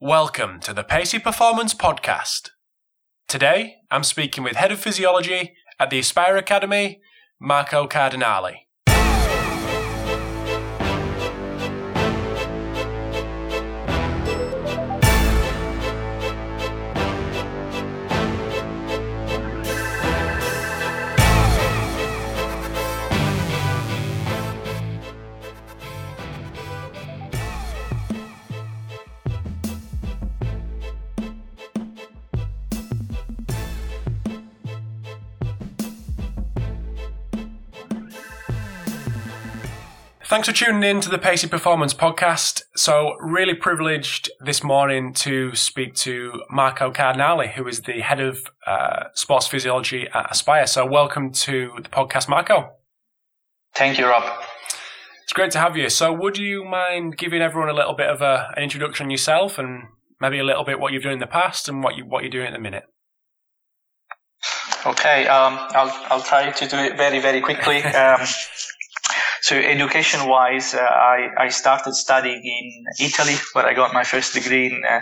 Welcome to the Pacey Performance Podcast. Today, I'm speaking with Head of Physiology at the Aspire Academy, Marco Cardinale. Thanks for tuning in to the Pacey Performance Podcast. So, really privileged this morning to speak to Marco Cardinale, who is the head of uh, sports physiology at Aspire. So, welcome to the podcast, Marco. Thank you, Rob. It's great to have you. So, would you mind giving everyone a little bit of a, an introduction on yourself and maybe a little bit what you've done in the past and what you what you're doing at the minute? Okay, um, I'll I'll try to do it very very quickly. Um, so education wise, uh, I, I started studying in Italy where I got my first degree in uh,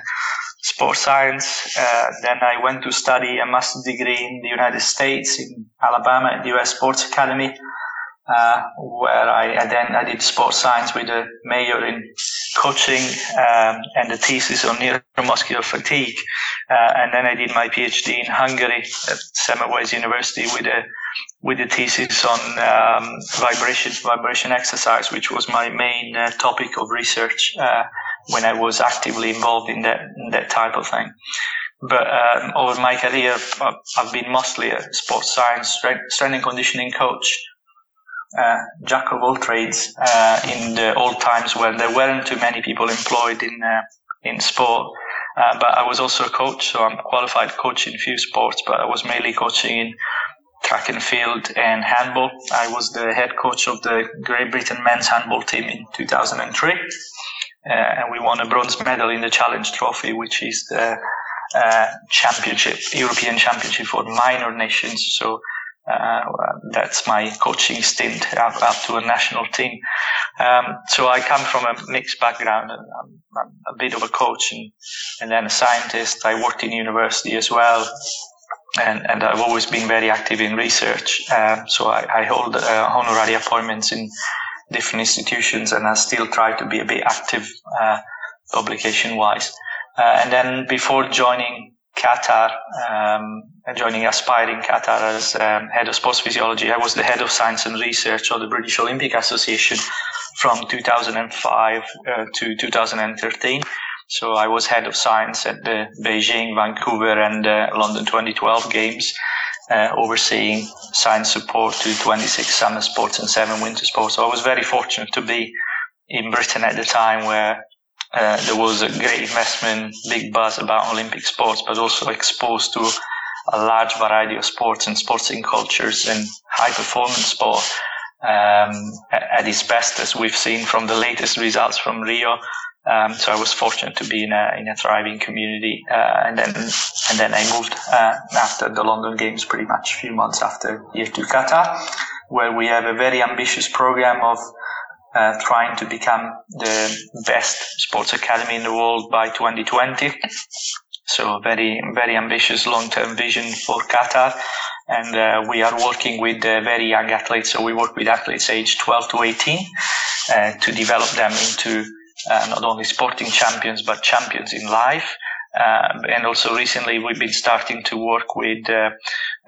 sports science. Uh, then I went to study a master's degree in the United States in Alabama at the US Sports Academy. Uh, where I, then I did sports science with a major in coaching um, and a thesis on neuromuscular fatigue. Uh, and then I did my PhD in Hungary at Semmelweis University with a with the thesis on um, vibration vibration exercise, which was my main uh, topic of research uh, when I was actively involved in that in that type of thing. But um, over my career, I've been mostly a sports science strength, strength and conditioning coach, uh, jack of all trades uh, in the old times when there weren't too many people employed in uh, in sport. Uh, but I was also a coach, so I'm a qualified coach in few sports, but I was mainly coaching in track and field and handball. I was the head coach of the Great Britain men's handball team in 2003. Uh, and we won a bronze medal in the Challenge Trophy, which is the uh, championship, European championship for minor nations. So uh, that's my coaching stint up, up to a national team. Um, so I come from a mixed background. I'm, I'm a bit of a coach and, and then a scientist. I worked in university as well and, and I've always been very active in research. Uh, so I, I hold uh, honorary appointments in different institutions, and I still try to be a bit active uh, publication wise. Uh, and then before joining Qatar, um, joining Aspire in Qatar as um, head of sports physiology, I was the head of science and research of the British Olympic Association from 2005 uh, to 2013. So I was head of science at the Beijing, Vancouver, and uh, London 2012 games, uh, overseeing science support to 26 summer sports and seven winter sports. So I was very fortunate to be in Britain at the time where uh, there was a great investment, big buzz about Olympic sports, but also exposed to a large variety of sports and sporting cultures and high performance sport um, at its best, as we've seen from the latest results from Rio um, so I was fortunate to be in a in a thriving community, uh, and then and then I moved uh, after the London Games, pretty much a few months after here to Qatar, where we have a very ambitious program of uh, trying to become the best sports academy in the world by 2020. So very very ambitious long term vision for Qatar, and uh, we are working with uh, very young athletes. So we work with athletes aged 12 to 18 uh, to develop them into not only sporting champions but champions in life. Uh, and also recently we've been starting to work with uh,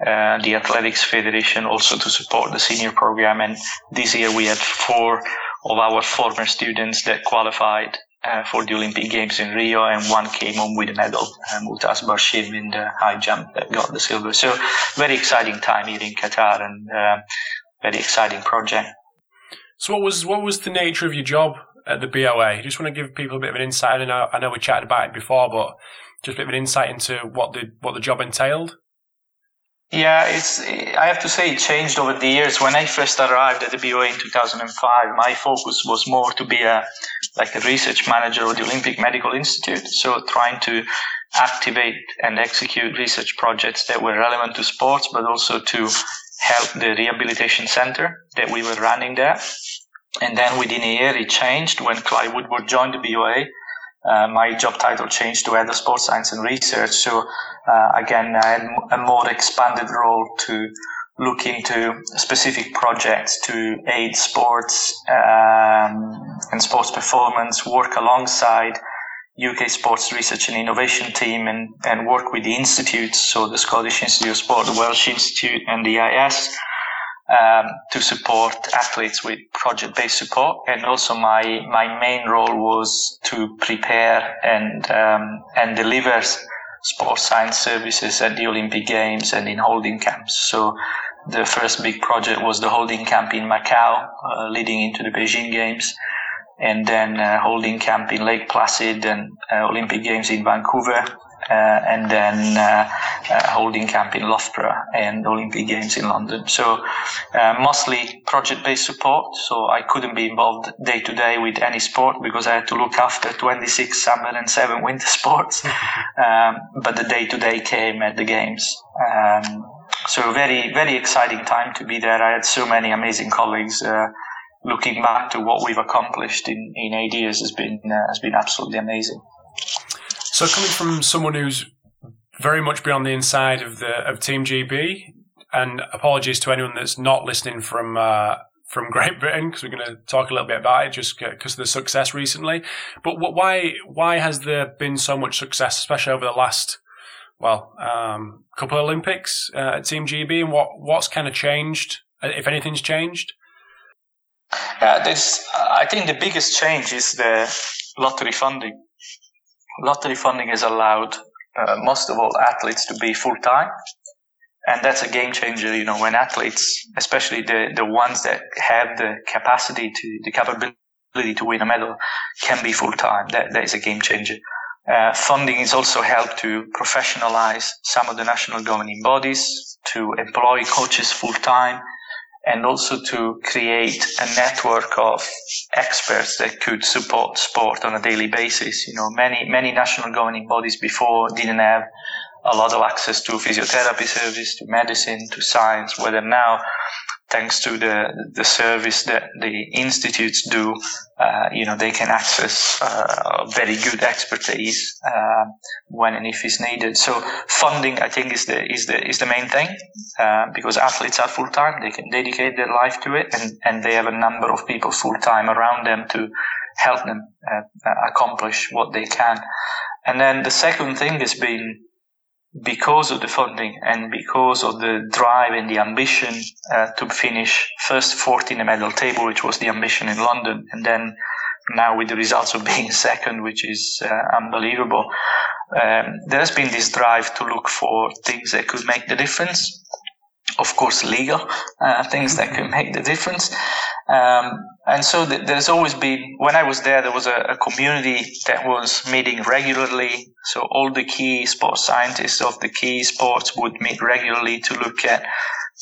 uh, the Athletics Federation also to support the senior program. And this year we had four of our former students that qualified uh, for the Olympic Games in Rio, and one came home with a medal, uh, Mutaz Barshim in the high jump that got the silver. So very exciting time here in Qatar and uh, very exciting project. So what was what was the nature of your job at the BOA. Just want to give people a bit of an insight. I know, I know we chatted about it before, but just a bit of an insight into what the what the job entailed. Yeah, it's. I have to say, it changed over the years. When I first arrived at the BOA in 2005, my focus was more to be a like a research manager of the Olympic Medical Institute. So trying to activate and execute research projects that were relevant to sports, but also to help the rehabilitation center that we were running there. And then within a year, it changed when Clive Woodward joined the BOA. uh, my job title changed to head of sports science and research. So uh, again, I had a more expanded role to look into specific projects to aid sports um, and sports performance, work alongside UK Sports Research and Innovation team and, and work with the institutes, so the Scottish Institute of Sport, the Welsh Institute, and the IS, um, to support athletes with project-based support. And also my, my main role was to prepare and, um, and deliver sports science services at the Olympic Games and in holding camps. So the first big project was the holding camp in Macau, uh, leading into the Beijing Games and then uh, holding camp in Lake Placid and uh, Olympic Games in Vancouver, and then uh, uh, holding camp in Loughborough and Olympic Games in London. So uh, mostly project-based support. So I couldn't be involved day to day with any sport because I had to look after 26 summer and seven winter sports. um, but the day-to-day came at the games. Um, so very, very exciting time to be there. I had so many amazing colleagues looking back to what we've accomplished in, in eight years has been uh, has been absolutely amazing. So coming from someone who's very much been on the inside of the of Team GB, and apologies to anyone that's not listening from uh, from Great Britain because we're going to talk a little bit about it just because of the success recently. But why why has there been so much success, especially over the last well um, couple of Olympics uh, at Team GB, and what what's kind of changed, if anything's changed? Yeah, this, I think the biggest change is the lottery funding. Lottery funding has allowed uh, most of all athletes to be full time. And that's a game changer, you know, when athletes, especially the, the ones that have the capacity to, the capability to win a medal, can be full time. That, that is a game changer. Uh, funding has also helped to professionalize some of the national governing bodies, to employ coaches full time, and also to create a network of experts that could support sport on a daily basis. You know, many, many national governing bodies before didn't have a lot of access to physiotherapy service, to medicine, to science, whether now thanks to the the service that the institutes do, uh, you know, they can access uh, very good expertise uh, when and if it's needed. So funding, I think, is the is the is the main thing uh, because athletes are full time; they can dedicate their life to it, and and they have a number of people full time around them to help them uh, accomplish what they can. And then the second thing has been because of the funding and because of the drive and the ambition uh, to finish first fourth in the medal table, which was the ambition in London, and then now with the results of being second, which is uh, unbelievable. Um, there has been this drive to look for things that could make the difference. Of course, legal uh, things that could make the difference. Um, and so th- there's always been, when I was there, there was a, a, community that was meeting regularly. So all the key sports scientists of the key sports would meet regularly to look at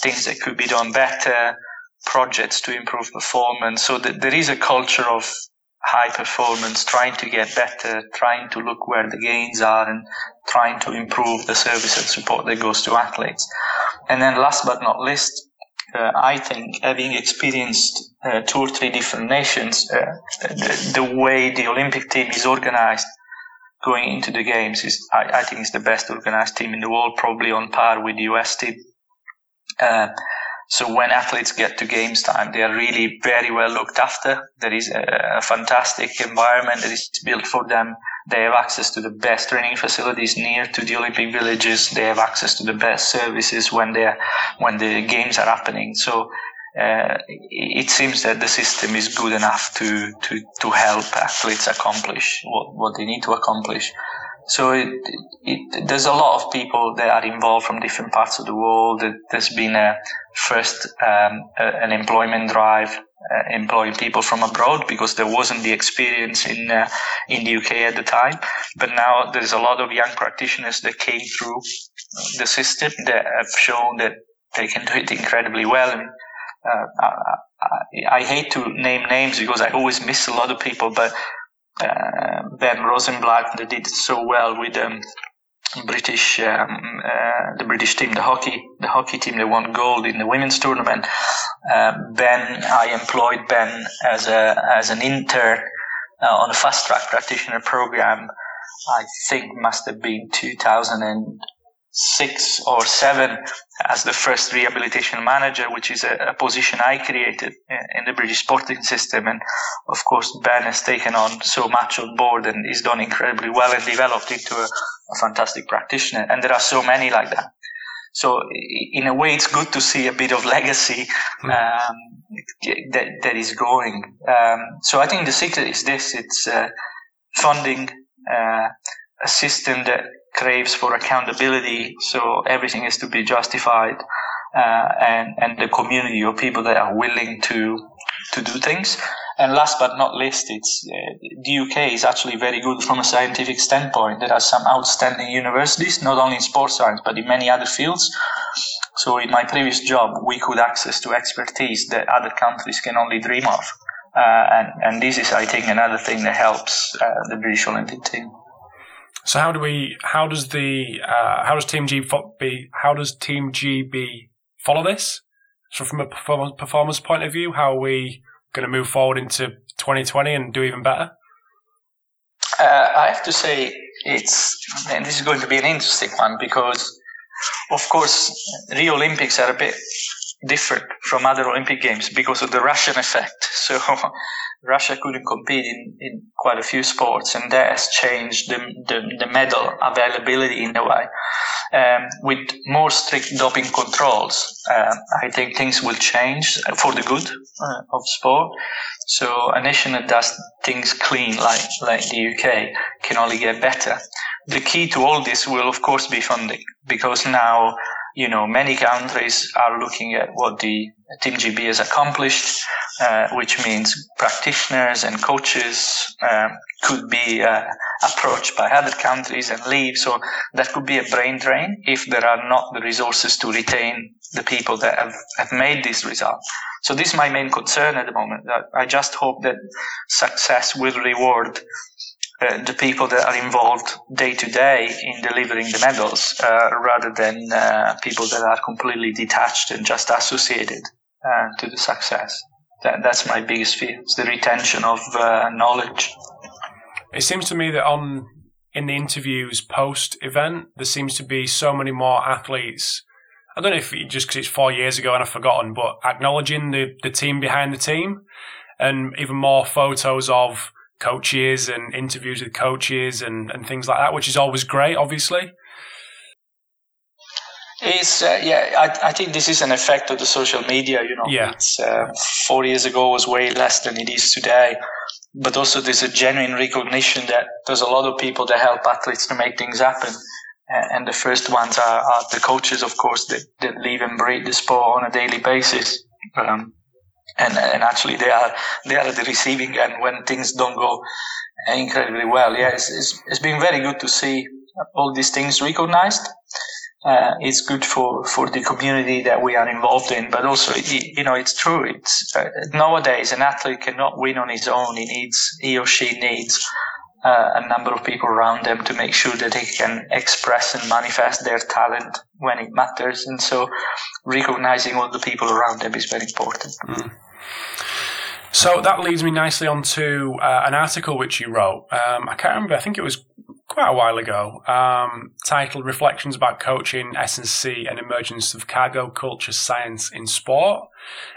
things that could be done better, projects to improve performance. So th- there is a culture of high performance, trying to get better, trying to look where the gains are and trying to improve the service and support that goes to athletes. And then last but not least, uh, I think, having experienced uh, two or three different nations, uh, the, the, way the Olympic team is organized going into the games is, I, I, think, is the best organized team in the world, probably on par with the US team. So when athletes get to games time, they are really very well looked after. There is a, fantastic environment that is built for them. They have access to the best training facilities near to the Olympic villages. They have access to the best services when they when the games are happening. So uh, it seems that the system is good enough to to to help athletes accomplish what, what they need to accomplish. So it, it, there's a lot of people that are involved from different parts of the world. There's been a first um, an employment drive uh, employing people from abroad because there wasn't the experience in uh, in the UK at the time. But now there's a lot of young practitioners that came through the system that have shown that they can do it incredibly well. And uh, I, I, hate to name names because I always miss a lot of people, but Ben Rosenblatt they did so well with um, British um, uh, the British team, the hockey the hockey team. They won gold in the women's tournament. Uh, ben, I employed Ben as a as an intern uh, on a fast track practitioner program. I think must have been 2006 or seven as the first rehabilitation manager, which is a, a position I created in the British sporting system. And of course, Ben has taken on so much on board and is done incredibly well and developed into a, a fantastic practitioner. And there are so many like that. So in a way, it's good to see a bit of legacy hmm. um, that that is growing. Um, so I think the secret is this: it's uh, funding uh, a system that craves for accountability. So everything has to be justified, uh, and and the community of people that are willing to to do things. And last but not least, it's uh, the UK is actually very good from a scientific standpoint. There are some outstanding universities, not only in sports science but in many other fields. So in my previous job, we could access to expertise that other countries can only dream of. Uh, and, and this is, I think, another thing that helps uh, the British Olympic team. So how do we? How does the? Uh, how does Team GB? How does Team GB follow this? So from a performance point of view, how are we going to move forward into 2020 and do even better? Uh, I have to say it's, and this is going to be an interesting one because, of course, Rio Olympics are a bit different from other Olympic Games because of the Russian effect. So Russia couldn't compete in, in quite a few sports, and that has changed the, the, the medal availability in a way. Um, with more strict doping controls, uh, I think things will change for the good uh, of sport. So a nation that does things clean, like like the UK, can only get better. The key to all this will, of course, be funding, because now you know, many countries are looking at what the Team GB has accomplished, uh, which means practitioners and coaches uh, could be uh, approached by other countries and leave. So that could be a brain drain if there are not the resources to retain the people that have, have made this result. So this is my main concern at the moment. I just hope that success will reward uh, the people that are involved day to day in delivering the medals uh, rather than uh, people that are completely detached and just associated uh, to the success. That, that's my biggest fear, it's the retention of uh, knowledge. It seems to me that on in the interviews post event, there seems to be so many more athletes. I don't know if it just because it's four years ago and I've forgotten, but acknowledging the, the team behind the team and even more photos of coaches and interviews with coaches and, and things like that, which is always great, obviously. It's uh, yeah, I, I think this is an effect of the social media. You know, yeah. It's, uh, four years ago was way less than it is today, but also there's a genuine recognition that there's a lot of people that help athletes to make things happen. And the first ones are, are the coaches, of course, that, that live and breathe the sport on a daily basis. Um, and and actually they are they are the receiving end when things don't go incredibly well. Yeah, it's, it's, it's been very good to see all these things recognized. Uh, it's good for, for the community that we are involved in, but also, you know, it's true. It's uh, nowadays an athlete cannot win on his own. He needs, he or she needs uh, a number of people around them to make sure that they can express and manifest their talent when it matters. And so recognizing all the people around them is very important. Mm. So that leads me nicely onto uh, an article which you wrote. Um, I can't remember. I think it was quite a while ago, um, titled "Reflections about Coaching, S&C, and Emergence of Cargo Culture Science in Sport."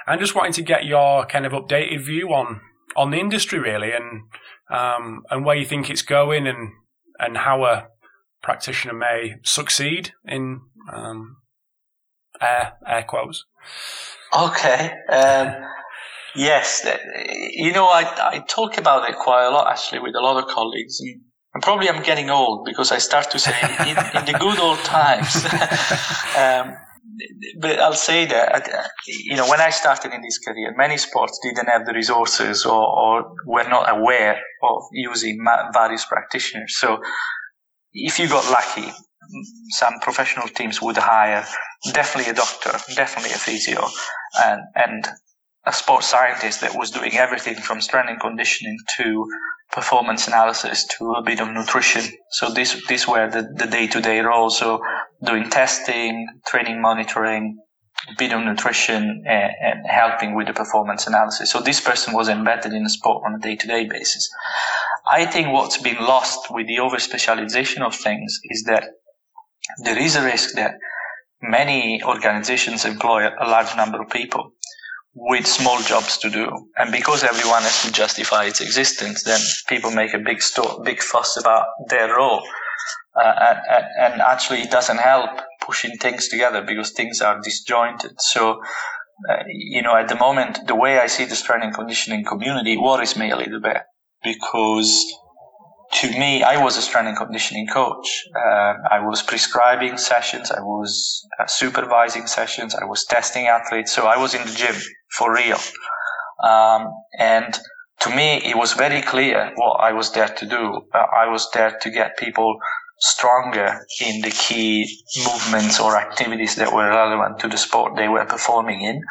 And just wanting to get your kind of updated view on on the industry, really, and um, and where you think it's going, and and how a practitioner may succeed in um, air air quotes. Okay. Um, Yes, you know, I, I talk about it quite a lot actually with a lot of colleagues, and, and probably I'm getting old because I start to say in, in the good old times. um, but I'll say that you know when I started in this career, many sports didn't have the resources or, or were not aware of using various practitioners. So if you got lucky, some professional teams would hire definitely a doctor, definitely a physio, and and a sports scientist that was doing everything from strength and conditioning to performance analysis to a bit of nutrition. So these these were the, the day-to-day roles. So doing testing, training monitoring, a bit of nutrition and, and, helping with the performance analysis. So this person was embedded in the sport on a day-to-day basis. I think what's been lost with the over specialization of things is that there is a risk that many organizations employ a large number of people with small jobs to do. And because everyone has to justify its existence, then people make a big sto- big fuss about their role. Uh, and, and, actually it doesn't help pushing things together because things are disjointed. So, uh, you know, at the moment, the way I see the strength and conditioning community worries me a little bit because to me, I was a strength and conditioning coach. Uh, I was prescribing sessions. I was uh, supervising sessions. I was testing athletes. So I was in the gym for real. Um, and to me, it was very clear what I was there to do. Uh, I was there to get people stronger in the key movements or activities that were relevant to the sport they were performing in.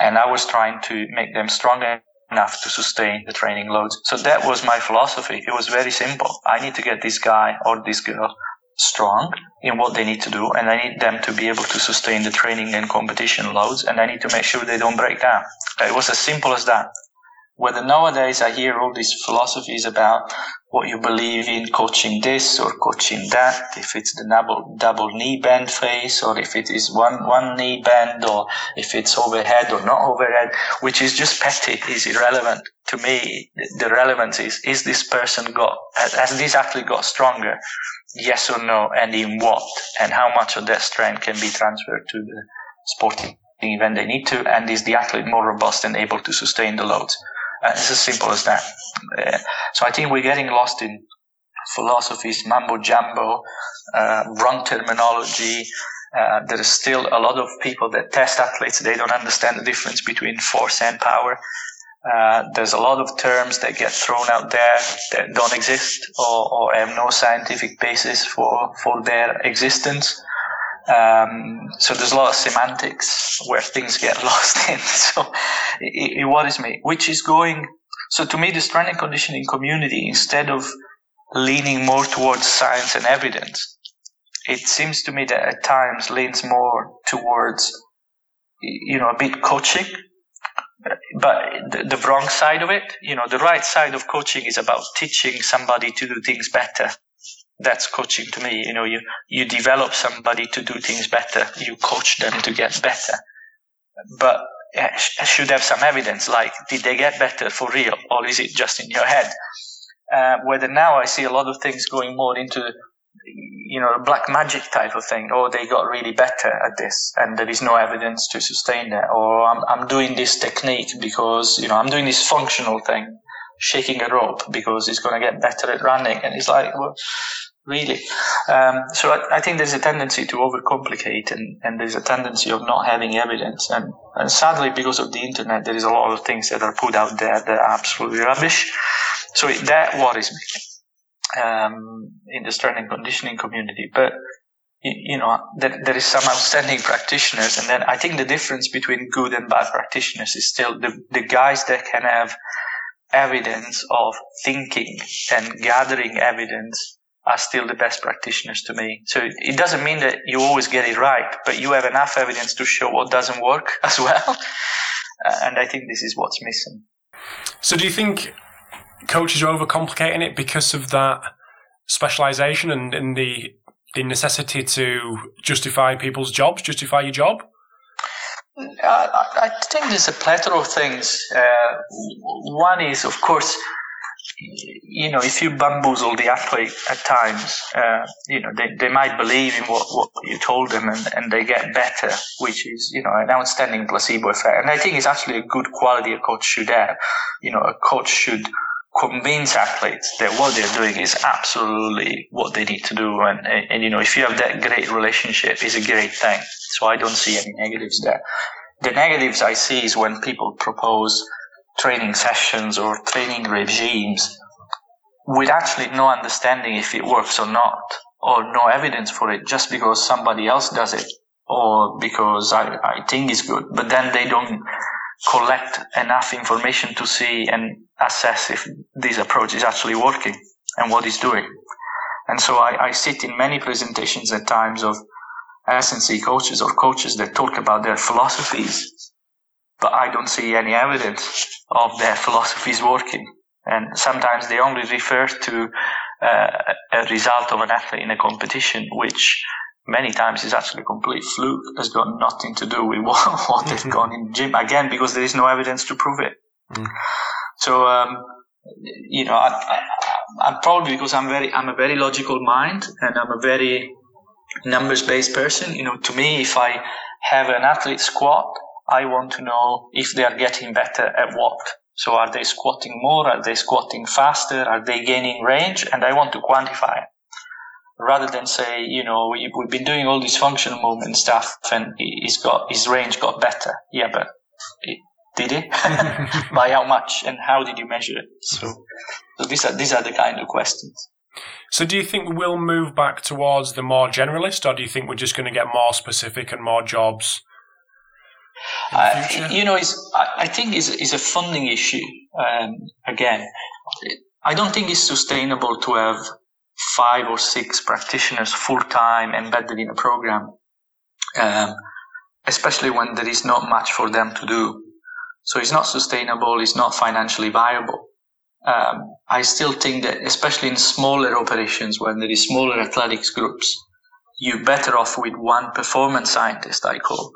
And I was trying to make them stronger enough to sustain the training loads. So that was my philosophy. It was very simple. I need to get this guy or this girl strong in what they need to do and I need them to be able to sustain the training and competition loads and I need to make sure they don't break down. It was as simple as that. Whether nowadays I hear all these philosophies about what you believe in coaching this or coaching that, if it's the double, double knee bend phase or if it is one, one knee bend or if it's overhead or not overhead, which is just petty, is irrelevant. To me, the relevance is, is this person got, has this athlete got stronger? Yes or no? And in what? And how much of that strength can be transferred to the sporting event they need to? And is the athlete more robust and able to sustain the loads? Uh, it's as simple as that. Uh, so I think we're getting lost in philosophies, mambo jumbo, uh, wrong terminology. There is still a lot of people that test athletes. They don't understand the difference between force and power. Uh, there's a lot of terms that get thrown out there that don't exist or, or have no scientific basis for, for their existence. Um, so there's a lot of semantics where things get lost in. So it, it worries me, which is going. So to me, the strength and conditioning community, instead of leaning more towards science and evidence, it seems to me that at times leans more towards, you know, a bit coaching, but the, the wrong side of it, you know, the right side of coaching is about teaching somebody to do things better that's coaching to me. You know, you, you develop somebody to do things better. You coach them to get better. But I should have some evidence, like, did they get better for real? Or is it just in your head? Uh, whether now I see a lot of things going more into, you know, black magic type of thing. Oh, they got really better at this and there is no evidence to sustain that. Or I'm, I'm doing this technique because, you know, I'm doing this functional thing shaking a rope because he's going to get better at running. And he's like, well, really? Um, so I, I, think there's a tendency to overcomplicate and, and there's a tendency of not having evidence. And, and sadly, because of the internet, there is a lot of things that are put out there that are absolutely rubbish. So that worries me um, in the strength and conditioning community. But you know, there, there is some outstanding practitioners, and then I think the difference between good and bad practitioners is still the, the guys that can have evidence of thinking and gathering evidence are still the best practitioners to me. So it doesn't mean that you always get it right, but you have enough evidence to show what doesn't work as well. and I think this is what's missing. So do you think coaches are overcomplicating it because of that specialization and, and the the necessity to justify people's jobs, justify your job? I, I think there's a plethora of things. Uh, one is, of course, you know, if you bamboozle the athlete at times, uh, you know, they, they might believe in what, what you told them and, and they get better, which is, you know, an outstanding placebo effect. And I think it's actually a good quality a coach should have. You know, a coach should convince athletes that what they're doing is absolutely what they need to do. And, and, and, you know, if you have that great relationship, it's a great thing. So I don't see any negatives there. The negatives I see is when people propose training sessions or training regimes with actually no understanding if it works or not, or no evidence for it just because somebody else does it or because I, I think it's good. But then they don't collect enough information to see and assess if this approach is actually working and what it's doing. And so I, I sit in many presentations at times of S&C coaches or coaches that talk about their philosophies, but I don't see any evidence of their philosophies working. And sometimes they only refer to uh, a result of an athlete in a competition, which many times is actually a complete fluke, has got nothing to do with what, what they've gone in the gym. Again, because there is no evidence to prove it. Mm. So, um, you know, I, am probably because I'm very, I'm a very logical mind and I'm a very numbers based person. You know, to me, if I have an athlete squat, I want to know if they are getting better at what. So are they squatting more? Are they squatting faster? Are they gaining range? And I want to quantify it rather than say, you know, we've been doing all this functional movement stuff and he's got, his range got better. Yeah, but it, did it? By how much and how did you measure it? So, so these are, these are the kind of questions. So, do you think we'll move back towards the more generalist, or do you think we're just going to get more specific and more jobs? Uh, you know, it's, I think is is a funding issue. Um, again, I don't think it's sustainable to have five or six practitioners full time embedded in a program, um, especially when there is not much for them to do. So it's not sustainable. It's not financially viable. Um, I still think that, especially in smaller operations, when there is smaller athletics groups, you're better off with one performance scientist, I call.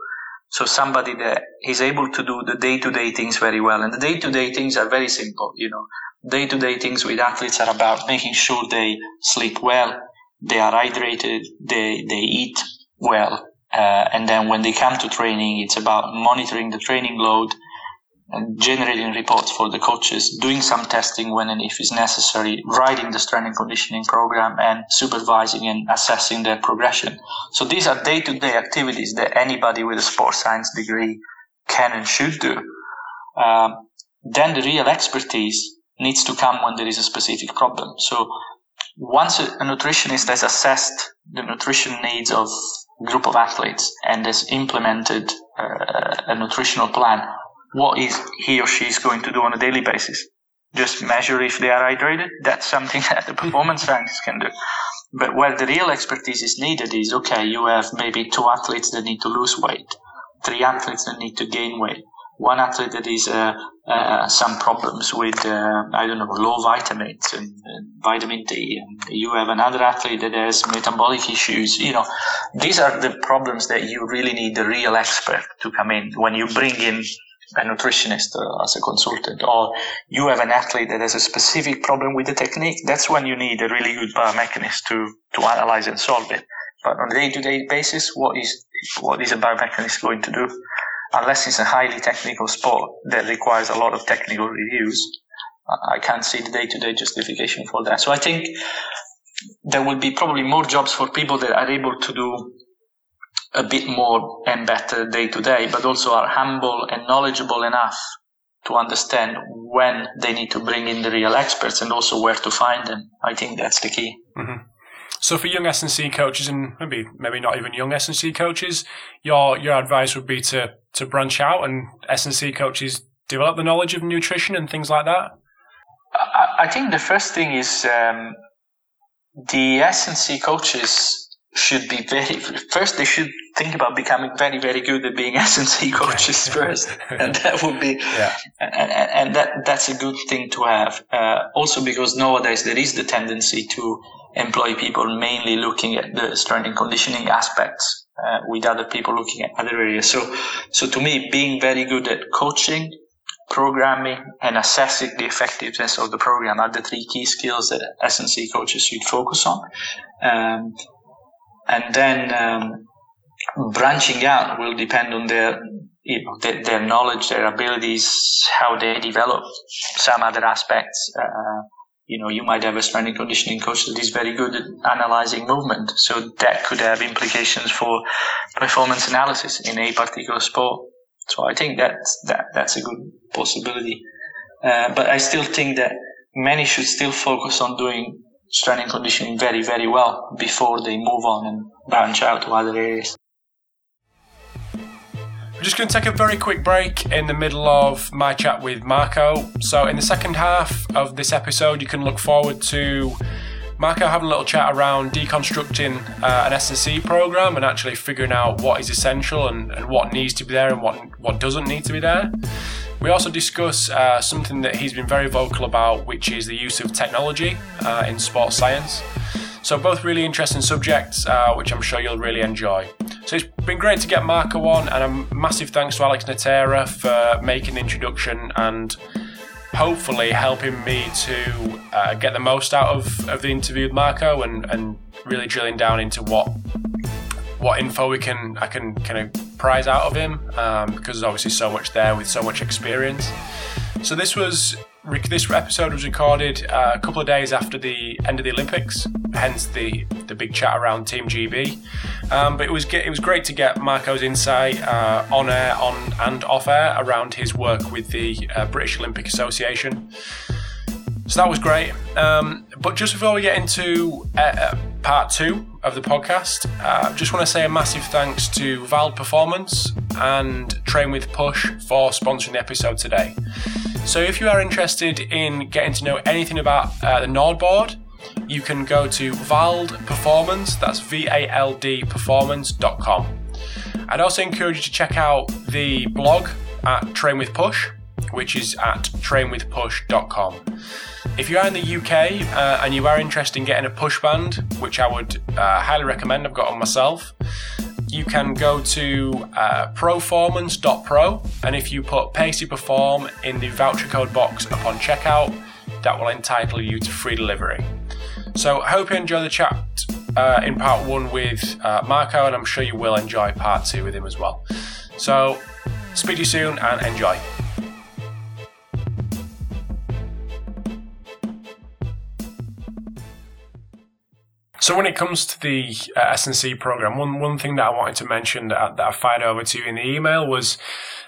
So somebody that is able to do the day-to-day things very well. And the day-to-day things are very simple, you know. Day-to-day things with athletes are about making sure they sleep well, they are hydrated, they, they eat well. Uh, and then when they come to training, it's about monitoring the training load, and generating reports for the coaches, doing some testing when and if is necessary, writing the strength and conditioning program, and supervising and assessing their progression. So these are day-to-day activities that anybody with a sports science degree can and should do. Um, then the real expertise needs to come when there is a specific problem. So once a, a nutritionist has assessed the nutrition needs of a group of athletes and has implemented uh, a nutritional plan, what is he or she is going to do on a daily basis. Just measure if they are hydrated. That's something that the performance scientists can do. But where the real expertise is needed is okay, you have maybe two athletes that need to lose weight, three athletes that need to gain weight, one athlete that is uh, uh, some problems with uh, I don't know low vitamins and, and, vitamin D, and you have another athlete that has metabolic issues. You know, these are the problems that you really need the real expert to come in when you bring in a nutritionist uh, as a consultant, or you have an athlete that has a specific problem with the technique, that's when you need a really good biomechanist to, to analyze and solve it. But on a day-to-day basis, what is what is a biomechanist going to do? Unless it's a highly technical sport that requires a lot of technical reviews, I can't see the day-to-day justification for that. So I think there will be probably more jobs for people that are able to do a bit more and better day to day, but also are humble and knowledgeable enough to understand when they need to bring in the real experts and also where to find them. I think that's the key. Mm-hmm. So for young S&C coaches and maybe maybe not even young S&C coaches, your your advice would be to to branch out and S&C coaches develop the knowledge of nutrition and things like that. I, I think the first thing is um, the S&C coaches should be very first they should think about becoming very very good at being S&C coaches first. And that would be yeah. and, and, that that's a good thing to have. Uh, also because nowadays there is the tendency to employ people mainly looking at the strength and conditioning aspects uh, with other people looking at other areas. So so to me being very good at coaching programming and assessing the effectiveness of the program are the three key skills that S&C coaches should focus on. Um, and then um, branching out will depend on their you know their, their, knowledge, their abilities, how they develop some other aspects. Uh, you know, you might have a strength and conditioning coach that is very good at analyzing movement, so that could have implications for performance analysis in a particular sport. So I think that's that that's a good possibility. Uh, but I still think that many should still focus on doing strength and conditioning very, very well before they move on and branch out to other areas. We're just going to take a very quick break in the middle of my chat with Marco. So, in the second half of this episode, you can look forward to Marco having a little chat around deconstructing uh, an S&C program and actually figuring out what is essential and, and what needs to be there and what what doesn't need to be there. We also discuss uh, something that he's been very vocal about, which is the use of technology uh, in sports science. So, both really interesting subjects, uh, which I'm sure you'll really enjoy. So, it's been great to get Marco on, and a massive thanks to Alex Natera for making the introduction and hopefully helping me to uh, get the most out of, of the interview with Marco and, and really drilling down into what what info we can I can kind of prize out of him um, because there's obviously so much there with so much experience. So this was this episode was recorded uh, a couple of days after the end of the Olympics, hence the the big chat around Team GB. Um, but it was it was great to get Marco's insight uh, on air, on and off air around his work with the uh, British Olympic Association. So that was great. Um, but just before we get into uh, uh, part two of the podcast, uh, just want to say a massive thanks to Vald Performance and Train with Push for sponsoring the episode today. So if you are interested in getting to know anything about uh, the NordBord, you can go to Vald Performance, that's V A L D performance.com. I'd also encourage you to check out the blog at Train with Push, which is at trainwithpush.com. If you are in the UK uh, and you are interested in getting a push band, which I would uh, highly recommend, I've got on myself, you can go to uh, proformance.pro and if you put Pacey Perform in the voucher code box upon checkout, that will entitle you to free delivery. So hope you enjoy the chat uh, in part one with uh, Marco, and I'm sure you will enjoy part two with him as well. So speak to you soon and enjoy. So when it comes to the uh, S&C program, one one thing that I wanted to mention that, that I fired over to you in the email was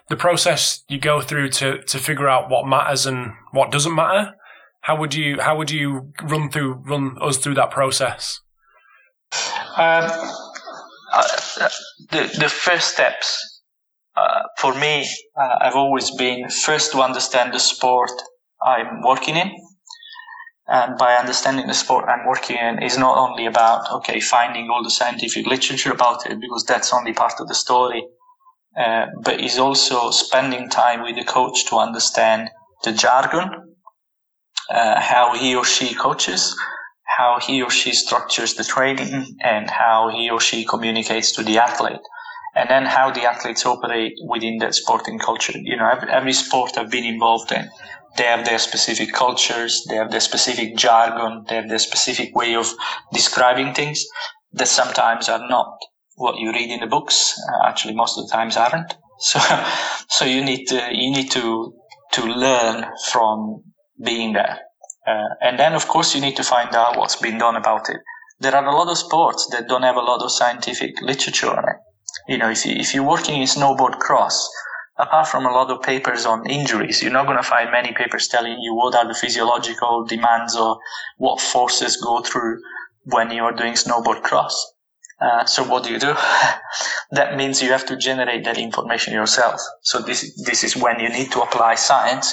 the process you go through to to figure out what matters and what doesn't matter. How would you how would you run through run us through that process? Um, uh, the the first steps uh, for me, uh, I've always been first to understand the sport I'm working in and by understanding the sport I'm working in is not only about okay finding all the scientific literature about it because that's only part of the story, uh, but is also spending time with the coach to understand the jargon, uh, how he or she coaches, how he or she structures the training, and how he or she communicates to the athlete. And then how the athletes operate within that sporting culture. You know, every, every sport I've been involved in, they have their specific cultures, they have their specific jargon, they have their specific way of describing things that sometimes are not what you read in the books. Uh, actually, most of the times aren't. So, so you need to you need to to learn from being there, uh, and then of course you need to find out what's been done about it. There are a lot of sports that don't have a lot of scientific literature on it. You know, if you, if you're working in snowboard cross, apart from a lot of papers on injuries, you're not going to find many papers telling you what are the physiological demands or what forces go through when you are doing snowboard cross. Uh, so what do you do? that means you have to generate that information yourself. So this this is when you need to apply science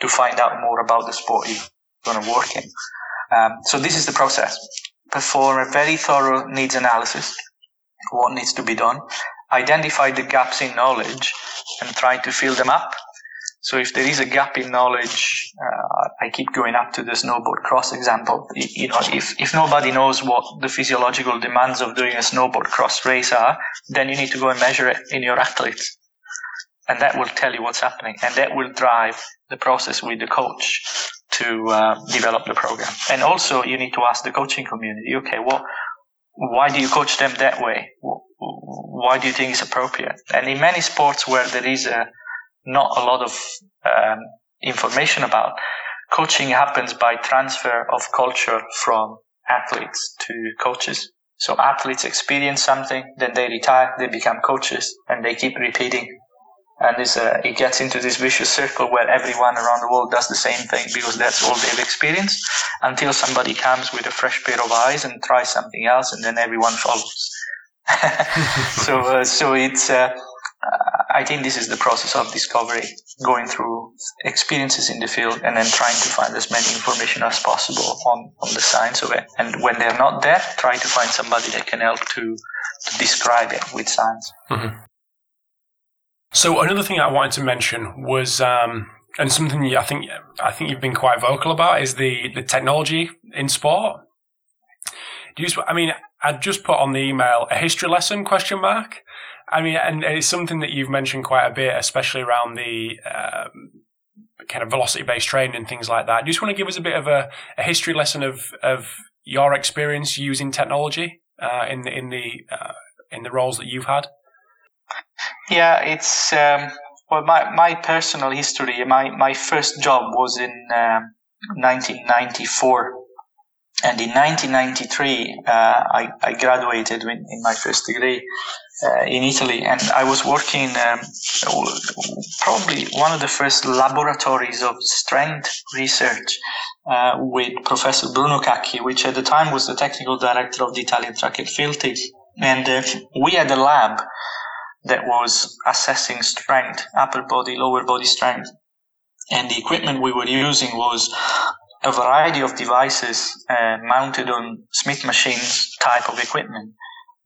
to find out more about the sport you're going to work in. Um, so this is the process. Perform a very thorough needs analysis. What needs to be done? Identify the gaps in knowledge and try to fill them up. So if there is a gap in knowledge, uh, I keep going up to the snowboard cross example. You know, if, if nobody knows what the physiological demands of doing a snowboard cross race are, then you need to go and measure it in your athletes. And that will tell you what's happening. And that will drive the process with the coach to uh, develop the program. And also you need to ask the coaching community, okay, well, why do you coach them that way? Why do you think it's appropriate? And in many sports where there is a, not a lot of um, information about, coaching happens by transfer of culture from athletes to coaches. So athletes experience something, then they retire, they become coaches, and they keep repeating. And uh, it gets into this vicious circle where everyone around the world does the same thing because that's all they've experienced until somebody comes with a fresh pair of eyes and tries something else, and then everyone follows. so, uh, so it's. Uh, I think this is the process of discovery, going through experiences in the field and then trying to find as many information as possible on, on the science of it. And when they're not there, try to find somebody that can help to, to describe it with science. Mm-hmm. So another thing I wanted to mention was, um, and something I think I think you've been quite vocal about is the the technology in sport. Do you? I mean, I just put on the email a history lesson question mark. I mean, and it's something that you've mentioned quite a bit, especially around the um, kind of velocity based training and things like that. Do you just want to give us a bit of a, a history lesson of of your experience using technology uh, in the in the uh, in the roles that you've had? Yeah, it's um, well, my my personal history. My my first job was in um, 1994, and in 1993 uh, I, I graduated in, my first degree uh, in Italy, and I was working um, probably one of the first laboratories of strength research uh, with Professor Bruno Cacchi, which at the time was the technical director of the Italian track and field team, and uh, we had a lab that was assessing strength, upper body, lower body strength. And the equipment we were using was a variety of devices uh, mounted on Smith machines type of equipment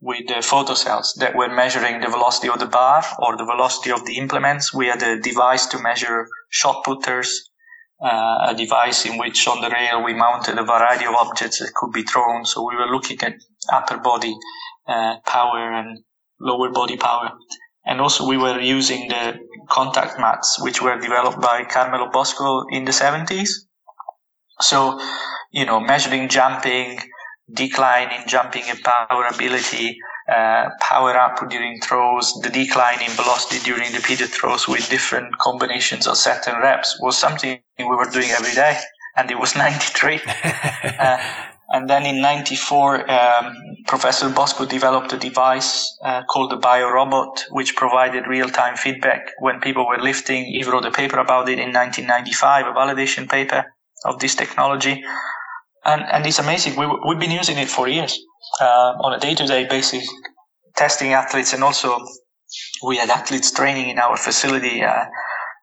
with uh, photocells that were measuring the velocity of the bar or the velocity of the implements. We had a device to measure shot putters, uh, a device in which on the rail we mounted a variety of objects that could be thrown. So we were looking at upper body uh, power and lower body power. And also we were using the contact mats, which were developed by Carmelo Bosco in the 70s. So, you know, measuring jumping, decline in jumping and power ability, uh, power up during throws, the decline in velocity during repeated throws with different combinations of set and reps was something we were doing every day. And it was 93. uh, and then in 94, um, Professor Bosco developed a device uh, called the BioRobot, which provided real-time feedback when people were lifting. He wrote a paper about it in 1995, a validation paper of this technology. And, and it's amazing. We, we've been using it for years uh, on a day-to-day basis, testing athletes, and also we had athletes training in our facility. Uh,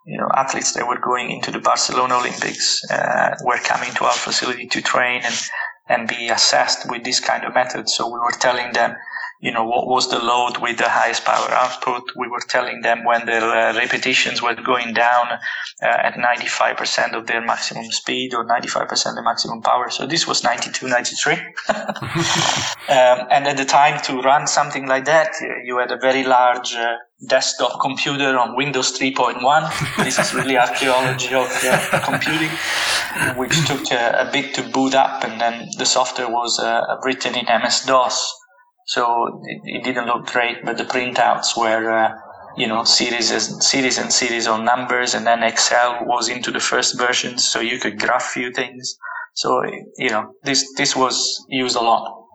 you know, athletes that were going into the Barcelona Olympics uh, were coming to our facility to train and and be assessed with this kind of method. So we were telling them, you know, what was the load with the highest power output. We were telling them when their uh, repetitions were going down uh, at 95% of their maximum speed or 95% of the maximum power. So this was 92, 93. um, and at the time to run something like that, you had a very large uh, desktop computer on Windows 3.1. this is really archaeology of uh, computing, which took a, a, bit to boot up, and then the software was uh, written in MS DOS. So it, it, didn't look great, but the printouts were, uh, you know, series and series and series of numbers, and then Excel was into the first versions, so you could graph few things. So you know, this this was used a lot,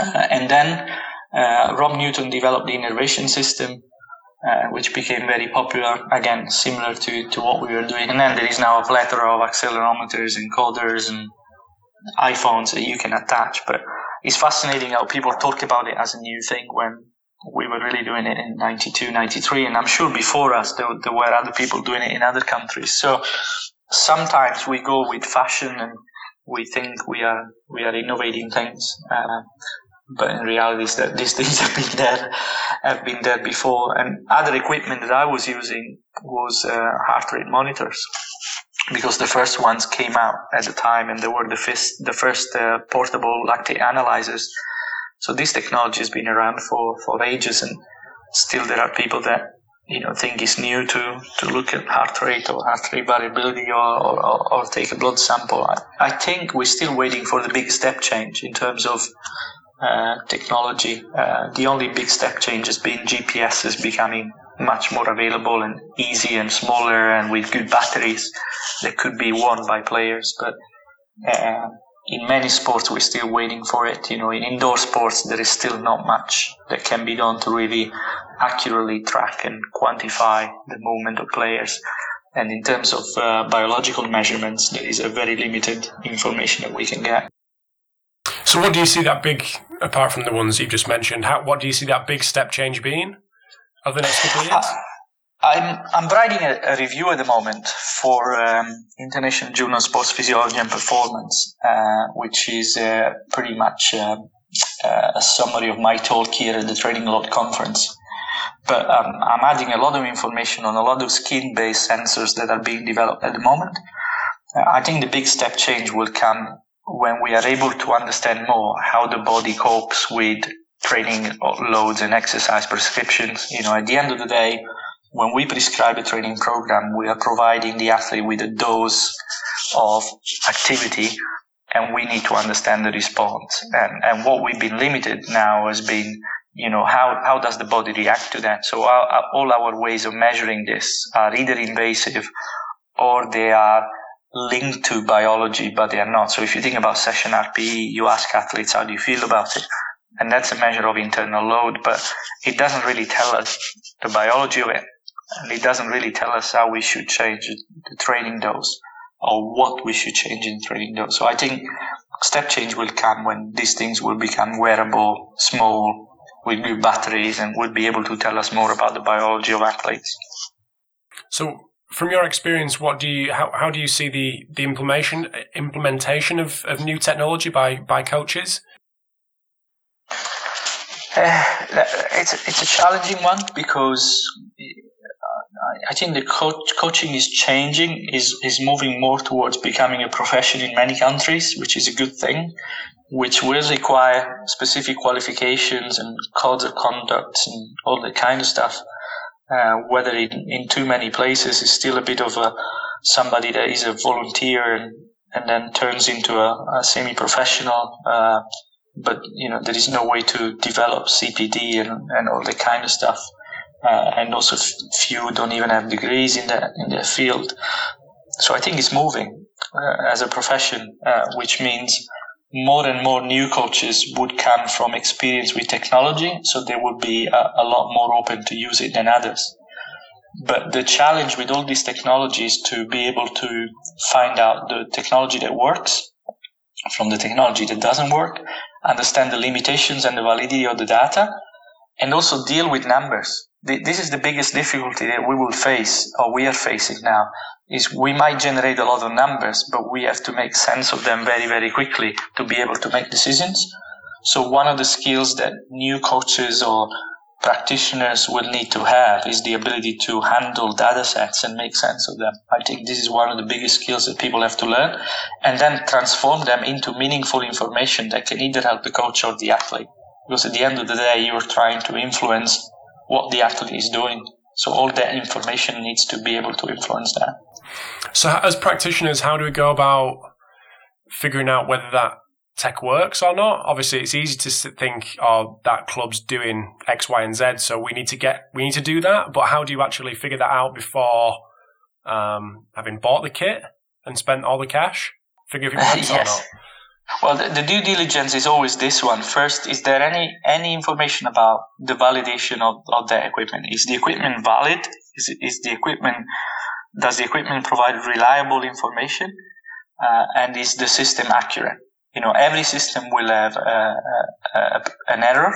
uh, and then uh, Rob Newton developed the innervation system, uh, which became very popular, again, similar to, to what we were doing. And then there is now a plethora of accelerometers and coders and iPhones that you can attach. But it's fascinating how people talk about it as a new thing when we were really doing it in 92, 93. And I'm sure before us, there, there were other people doing it in other countries. So sometimes we go with fashion and we think we are, we are innovating things. Uh, but in reality, that these things have been there, have been there before. And other equipment that I was using was uh, heart rate monitors because the first ones came out at the time and they were the first, the first uh, portable lactate analyzers. So this technology has been around for, for ages and still there are people that you know think it's new to, to look at heart rate or heart rate variability or, or, or take a blood sample. I, I think we're still waiting for the big step change in terms of technology. Uh, the only big step change has been GPS is becoming much more available and easy and smaller and with good batteries that could be worn by players. But uh, in many sports, we're still waiting for it. You know, in indoor sports, there is still not much that can be done to really accurately track and quantify the movement of players. And in terms of uh, biological measurements, there is a very limited information that we can get. So, what do you see that big, apart from the ones you've just mentioned? How, what do you see that big step change being over the next couple of years? I'm I'm writing a, a review at the moment for um, International Journal of Sports Physiology and Performance, uh, which is uh, pretty much uh, uh, a summary of my talk here at the Training Load Conference. But um, I'm adding a lot of information on a lot of skin-based sensors that are being developed at the moment. Uh, I think the big step change will come when we are able to understand more how the body copes with training loads and exercise prescriptions. You know, at the end of the day, when we prescribe a training program, we are providing the athlete with a dose of activity and we need to understand the response. And, and what we've been limited now has been, you know, how, how does the body react to that? So our, all our ways of measuring this are either invasive or they are linked to biology, but they are not. So if you think about session RPE, you ask athletes, how do you feel about it? And that's a measure of internal load, but it doesn't really tell us the biology of it. And it doesn't really tell us how we should change the training dose or what we should change in training dose. So I think step change will come when these things will become wearable, small, with new batteries, and will be able to tell us more about the biology of athletes. So, from your experience, what do you how, how do you see the the implementation implementation of, of new technology by by coaches? Uh, it's it's a challenging one because I think the coach, coaching is changing, is, is moving more towards becoming a profession in many countries, which is a good thing, which will require specific qualifications and codes of conduct and all that kind of stuff. Uh, whether in, in too many places is still a bit of a somebody that is a volunteer and, and then turns into a, a semi-professional. Uh, but you know there is no way to develop CPD and, and all that kind of stuff uh, and also few don't even have degrees in the in their field. So I think it's moving uh, as a profession, uh, which means more and more new coaches would come from experience with technology, so they would be a, a lot more open to use it than others. But the challenge with all these technologies to be able to find out the technology that works from the technology that doesn't work, understand the limitations and the validity of the data, and also deal with numbers this is the biggest difficulty that we will face or we are facing now is we might generate a lot of numbers but we have to make sense of them very very quickly to be able to make decisions so one of the skills that new coaches or practitioners will need to have is the ability to handle data sets and make sense of them. I think this is one of the biggest skills that people have to learn and then transform them into meaningful information that can either help the coach or the athlete. Because at the end of the day, you're trying to influence what the athlete is doing. So all that information needs to be able to influence that. So as practitioners, how do we go about figuring out whether that tech works or not? Obviously, it's easy to think, oh, that club's doing X, Y, and Z, so we need to get we need to do that. But how do you actually figure that out before um, having bought the kit and spent all the cash? Figure if it works yes. or not. Well, the, the, due diligence is always this one. First, is there any any information about the validation of, of the equipment? Is the equipment valid? Is, is the equipment does the equipment provide reliable information? Uh, and is the system accurate? You know, every system will have a, a, a, an error.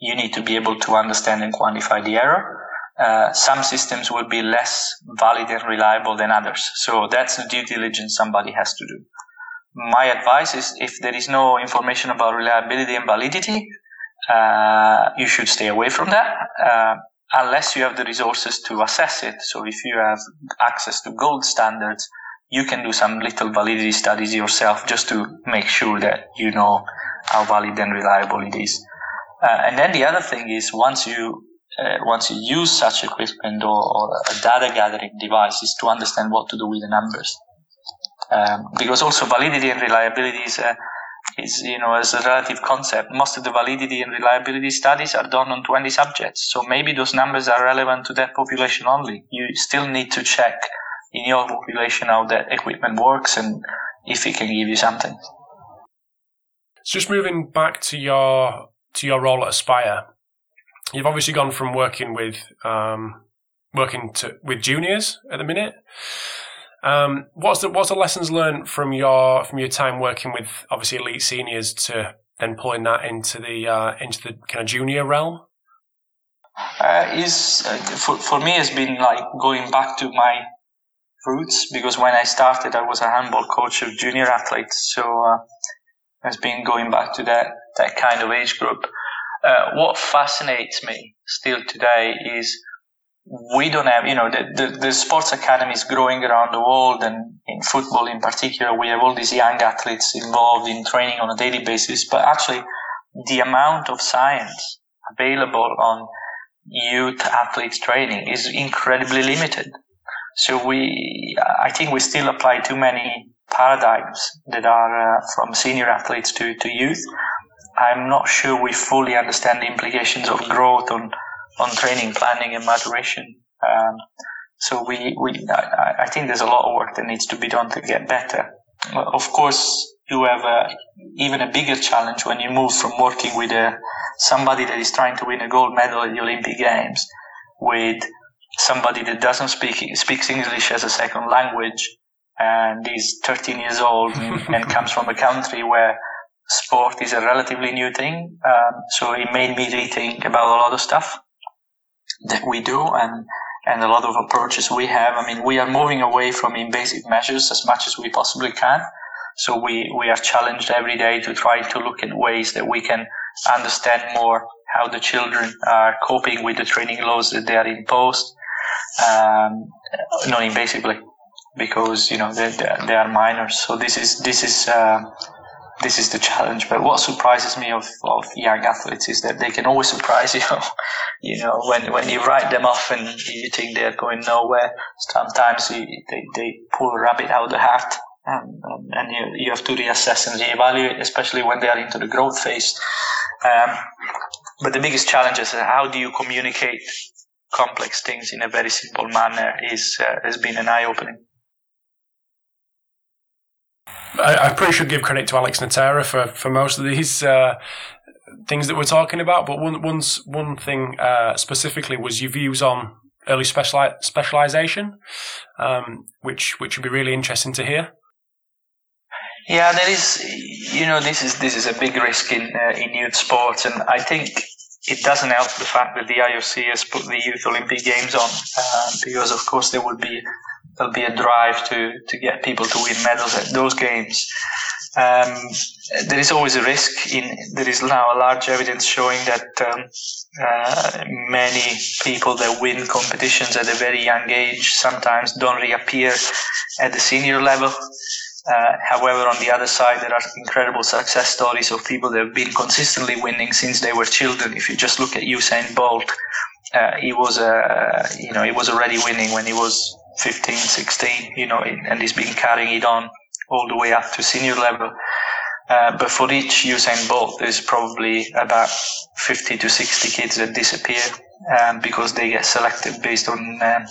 You need to be able to understand and quantify the error. Uh, some systems will be less valid and reliable than others. So that's the due diligence somebody has to do my advice is if there is no information about reliability and validity, uh, you should stay away from that uh, unless you have the resources to assess it. So if you have access to gold standards, you can do some little validity studies yourself just to make sure that you know how valid and reliable it is. Uh, and then the other thing is once you uh, once you use such equipment or, or a data gathering device is to understand what to do with the numbers um, because also validity and reliability is, uh, is you know as a relative concept. Most of the validity and reliability studies are done on 20 subjects, so maybe those numbers are relevant to that population only. You still need to check in your population how that equipment works and if it can give you something. So just moving back to your to your role at Aspire, you've obviously gone from working with um, working to with juniors at the minute. Um, what's the what's the lessons learned from your from your time working with obviously elite seniors to then pulling that into the uh, into the kind of junior realm? Uh, is uh, for for me has been like going back to my roots because when I started, I was a handball coach of junior athletes, so uh, has been going back to that that kind of age group. Uh, what fascinates me still today is we don't have, you know, the, the, the, sports academy is growing around the world and in football in particular, we have all these young athletes involved in training on a daily basis, but actually the amount of science available on youth athletes training is incredibly limited. So we, I think we still apply too many paradigms that are uh, from senior athletes to, to youth. I'm not sure we fully understand the implications of growth on, on training planning and maturation. Um, so we, we I, I, think there's a lot of work that needs to be done to get better. Of course, you have a, even a bigger challenge when you move from working with a, somebody that is trying to win a gold medal at the Olympic Games with somebody that doesn't speak speaks English as a second language and is 13 years old and, and comes from a country where sport is a relatively new thing. Um, so it made me rethink about a lot of stuff that we do and and a lot of approaches we have. I mean, we are moving away from invasive measures as much as we possibly can. So we, we are challenged every day to try to look at ways that we can understand more how the children are coping with the training laws that they are imposed, um, non-invasively, because you know they, they are minors. So this is this is uh, this is the challenge. But what surprises me of, of young athletes is that they can always surprise you. you know, when, when you write them off and you think they're going nowhere, sometimes you, they, they pull a rabbit out of the hat. And, and you, you have to reassess and reevaluate, especially when they are into the growth phase. Um, but the biggest challenge is how do you communicate complex things in a very simple manner is uh, has been an eye opening. I, I pretty should give credit to Alex Natera for, for most of these uh, things that we're talking about. But one one's, one thing uh, specifically was your views on early speciali- specialization, um, which which would be really interesting to hear. Yeah, there is. You know, this is this is a big risk in uh, in youth sports, and I think it doesn't help the fact that the IOC has put the Youth Olympic Games on, uh, because of course there would be there'll be a drive to, to get people to win medals at those games. Um, there is always a risk in there is now a large evidence showing that um, uh, many people that win competitions at a very young age sometimes don't reappear at the senior level. Uh, however, on the other side, there are incredible success stories of people that have been consistently winning since they were children. If you just look at Usain Bolt, uh, he was, uh, you know, he was already winning when he was 15, 16, you know, and he's been carrying it on all the way up to senior level. Uh, but for each Usain Bolt, there's probably about 50 to 60 kids that disappear um, because they get selected based on um,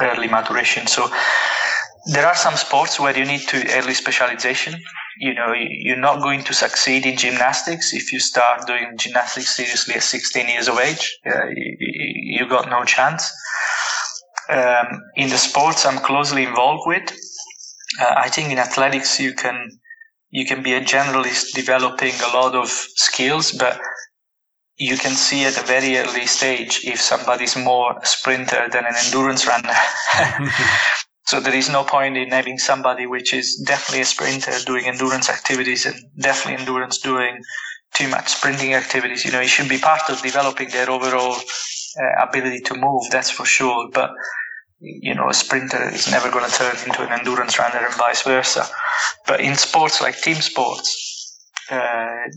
early maturation. So there are some sports where you need to early specialization. You know, you're not going to succeed in gymnastics if you start doing gymnastics seriously at 16 years of age. Uh, you, you got no chance um, in the sports I'm closely involved with, uh, I think in athletics you can you can be a generalist developing a lot of skills, but you can see at a very early stage if somebody's more a sprinter than an endurance runner. so there is no point in having somebody which is definitely a sprinter doing endurance activities and definitely endurance doing too much sprinting activities. You know, it should be part of developing their overall uh, ability to move, that's for sure. But you know, a sprinter is never going to turn into an endurance runner and vice versa. But in sports like team sports, uh,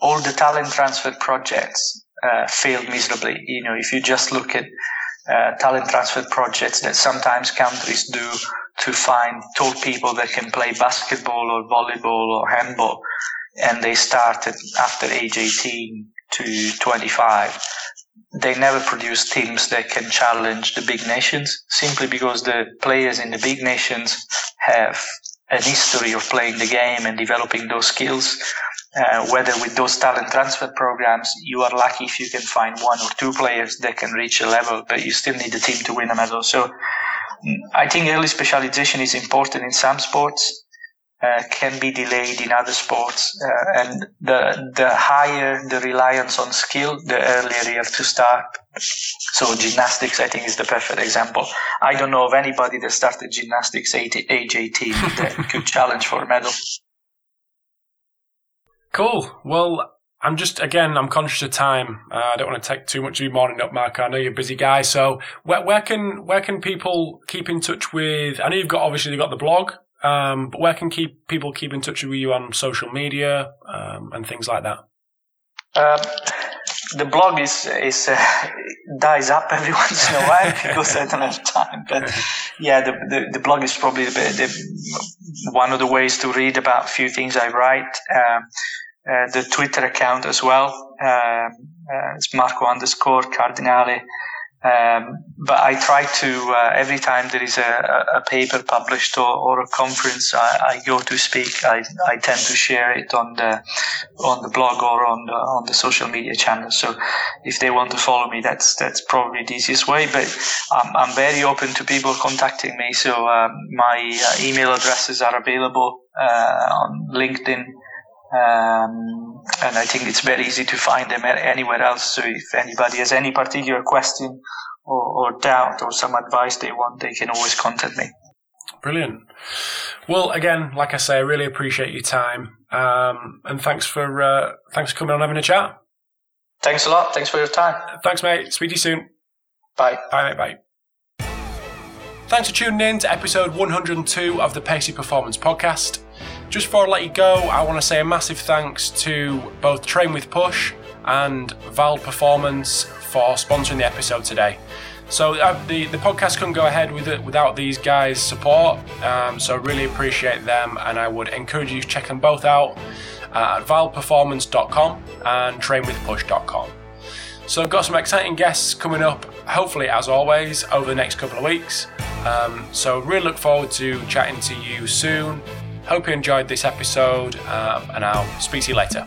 all the talent transfer projects uh, failed miserably. You know, if you just look at uh, talent transfer projects that sometimes countries do to find tall people that can play basketball or volleyball or handball, and they started after age 18 to 25 they never produce teams that can challenge the big nations simply because the players in the big nations have a history of playing the game and developing those skills. Uh, whether with those talent transfer programs, you are lucky if you can find one or two players that can reach a level, but you still need a team to win a medal. So I think early specialization is important in some sports. Uh, can be delayed in other sports. Uh, and the, the higher the reliance on skill, the earlier you have to start. So gymnastics, I think, is the perfect example. I don't know of anybody that started gymnastics at age 18 that could challenge for a medal. Cool. Well, I'm just again, I'm conscious of time. Uh, I don't want to take too much of your morning up, Mark. I know you're a busy guy. So where, where can where can people keep in touch with? I know you've got obviously you've got the blog. Um, but where can keep people keep in touch with you on social media um, and things like that? Um, the blog is is uh, dies up every once in a while because I don't have time. But yeah, the, the, the blog is probably the, the, one of the ways to read about a few things I write. Um, uh, the Twitter account as well. Um, uh, it's Marco underscore Cardinale. Um, but I try to uh, every time there is a, a paper published or, or a conference I, I, go to speak, I, I tend to share it on the on the blog or on the on the social media channel. So if they want to follow me, that's that's probably the easiest way. But I'm, I'm very open to people contacting me. So um, my uh, email addresses are available uh, on LinkedIn. Um, and I think it's very easy to find them anywhere else. So if anybody has any particular question or, or doubt or some advice they want, they can always contact me. Brilliant. Well, again, like I say, I really appreciate your time, um, and thanks for uh, thanks for coming on having a chat. Thanks a lot. Thanks for your time. Thanks, mate. Speak to you soon. Bye. Bye, mate. Bye. Thanks for tuning in to episode 102 of the Pacey Performance Podcast. Just before I let you go, I want to say a massive thanks to both Train with Push and Vald Performance for sponsoring the episode today. So uh, the the podcast couldn't go ahead with it without these guys' support. Um, so really appreciate them, and I would encourage you to check them both out at valdperformance.com and trainwithpush.com. So I've got some exciting guests coming up, hopefully as always, over the next couple of weeks. Um, so really look forward to chatting to you soon. Hope you enjoyed this episode, um, and I'll speak to you later.